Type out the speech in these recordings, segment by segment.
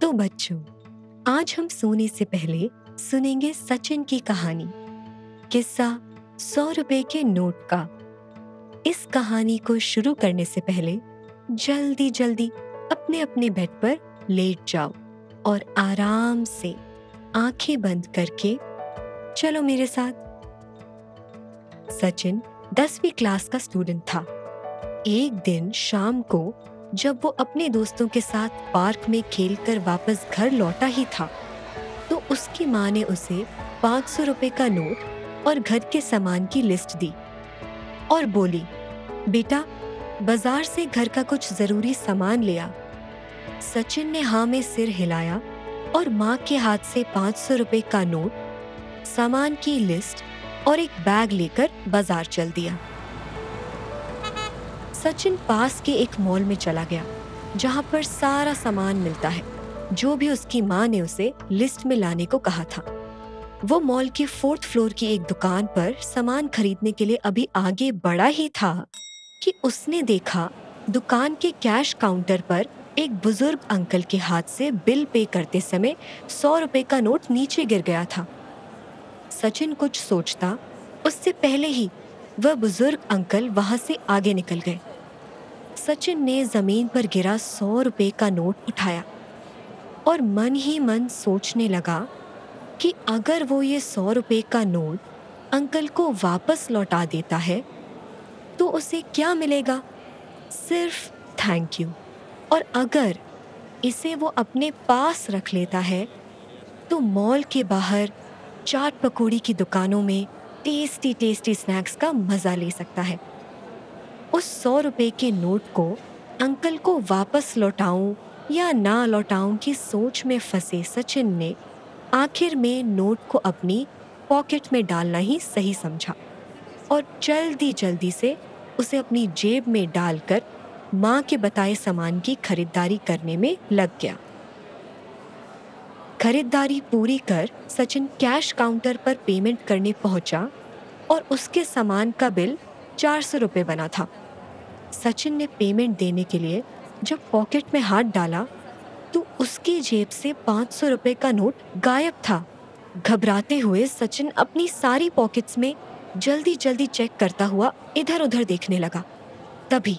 तो बच्चों, आज हम सोने से पहले सुनेंगे सचिन की कहानी, किस्सा सौ रुपए के नोट का। इस कहानी को शुरू करने से पहले जल्दी जल्दी अपने अपने बेड पर लेट जाओ और आराम से आँखें बंद करके चलो मेरे साथ। सचिन दसवीं क्लास का स्टूडेंट था। एक दिन शाम को जब वो अपने दोस्तों के साथ पार्क में खेलकर वापस घर लौटा ही था तो उसकी माँ ने उसे पाँच सौ रुपए का नोट और घर के सामान की लिस्ट दी और बोली, बेटा, बाज़ार से घर का कुछ ज़रूरी सामान ले आ सचिन ने हाँ में सिर हिलाया और माँ के हाथ से पाँच सौ रुपए का नोट, सामान की लिस्ट और एक बैग लेकर बाज़ार चल दिया। सचिन पास के एक मॉल में चला गया, जहाँ पर सारा सामान मिलता है। जो भी उसकी माँ ने उसे लिस्ट में लाने को कहा था। वो मॉल के फोर्थ फ्लोर की एक दुकान पर सामान खरीदने के लिए अभी आगे बढ़ा ही था कि उसने देखा, दुकान के कैश काउंटर पर एक बुज़ुर्ग अंकल के हाथ से बिल पे करते समय सौ रुपए का नोट नीचे गिर गया था। सचिन कुछ सोचता, उससे पहले ही वह बुज़ुर्ग अंकल वहाँ से आगे निकल गए। सचिन ने ज़मीन पर गिरा सौ रुपए का नोट उठाया और मन ही मन सोचने लगा कि अगर वो ये सौ रुपए का नोट अंकल को वापस लौटा देता है तो उसे क्या मिलेगा? सिर्फ़ थैंक यू और अगर इसे वो अपने पास रख लेता है तो मॉल के बाहर चाट पकौड़ी की दुकानों में टेस्टी टेस्टी स्नैक्स का मज़ा ले सकता है। उस सौ रुपए के नोट को अंकल को वापस लौटाऊं या ना लौटाऊं की सोच में फंसे सचिन ने आखिर में नोट को अपनी पॉकेट में डालना ही सही समझा और जल्दी जल्दी से उसे अपनी जेब में डालकर माँ के बताए सामान की खरीदारी करने में लग गया। खरीदारी पूरी कर सचिन कैश काउंटर पर पेमेंट करने पहुँचा और उसके सामान का बिल चार सौ रुपये बना था। सचिन ने पेमेंट देने के लिए जब पॉकेट में हाथ डाला तो उसकी जेब से पाँच सौ रुपये का नोट गायब था। घबराते हुए सचिन अपनी सारी पॉकेट्स में जल्दी जल्दी चेक करता हुआ इधर उधर देखने लगा। तभी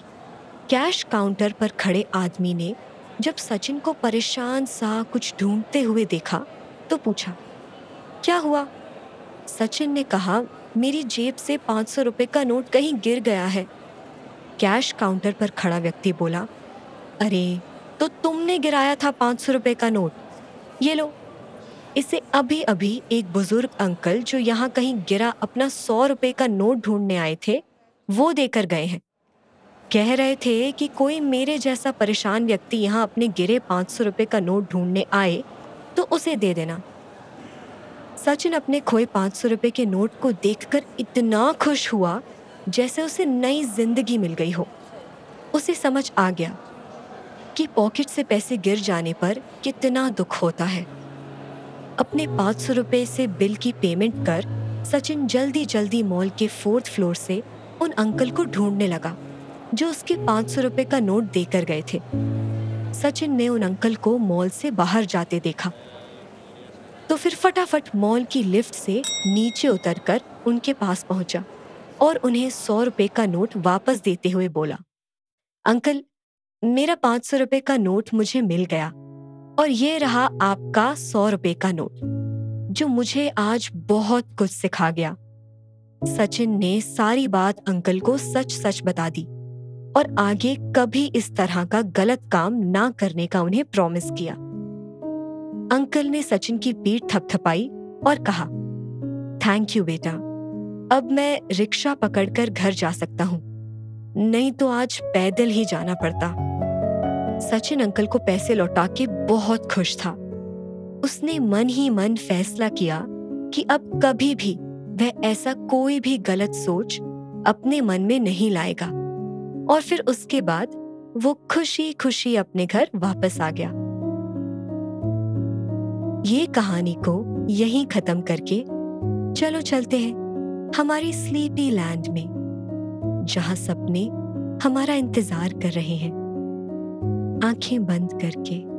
कैश काउंटर पर खड़े आदमी ने जब सचिन को परेशान सा कुछ ढूंढते हुए देखा तो पूछा, क्या हुआ? सचिन ने कहा, मेरी जेब से पाँच सौ रुपये का नोट कहीं गिर गया है। कैश काउंटर पर खड़ा व्यक्ति बोला, अरे तो तुमने गिराया था पाँच सौ रुपये का नोट। ये लो। इसे अभी अभी एक बुज़ुर्ग अंकल जो यहाँ कहीं गिरा अपना सौ रुपये का नोट ढूँढने आए थे, वो देकर गए हैं। कह रहे थे कि कोई मेरे जैसा परेशान व्यक्ति यहाँ अपने गिरे पाँच सौ रुपये का नोट ढूँढने आए तो उसे दे देना। सचिन अपने खोए पाँच सौ रुपये के नोट को देखकर इतना खुश हुआ जैसे उसे नई ज़िंदगी मिल गई हो। उसे समझ आ गया कि पॉकेट से पैसे गिर जाने पर कितना दुख होता है। अपने पाँच सौ रुपये से बिल की पेमेंट कर सचिन जल्दी जल्दी मॉल के फोर्थ फ्लोर से उन अंकल को ढूँढने लगा, जो उसके पाँच सौ रुपये का नोट देकर गए थे। सचिन ने उन अंकल को मॉल से बाहर जाते देखा। तो फिर फटाफट मॉल की लिफ्ट से नीचे उतरकर उनके पास पहुँचा। और उन्हें सौ रुपए का नोट वापस देते हुए बोला, अंकल, मेरा पाँच सौ रुपये का नोट मुझे मिल गया और ये रहा आपका सौ रुपये का नोट, जो मुझे आज बहुत कुछ सिखा गया। सचिन ने सारी बात अंकल को सच सच बता दी और आगे कभी इस तरह का गलत काम ना करने का उन्हें प्रॉमिस किया। अंकल ने सचिन की पीठ थपथपाई और कहा थैंक यू बेटा। अब मैं रिक्शा पकड़कर घर जा सकता हूँ। नहीं तो आज पैदल ही जाना पड़ता। सचिन अंकल को पैसे लौटा के बहुत खुश था। उसने मन ही मन फैसला किया कि अब कभी भी वह ऐसा कोई भी गलत सोच अपने मन में नहीं लाएगा। और फिर उसके बाद वो खुशी खुशी अपने घर वापस आ गया। ये कहानी को यहीं खत्म करके चलो चलते हैं। हमारी स्लीपी लैंड में जहाँ सपने हमारा इंतज़ार कर रहे हैं। आँखें बंद करके।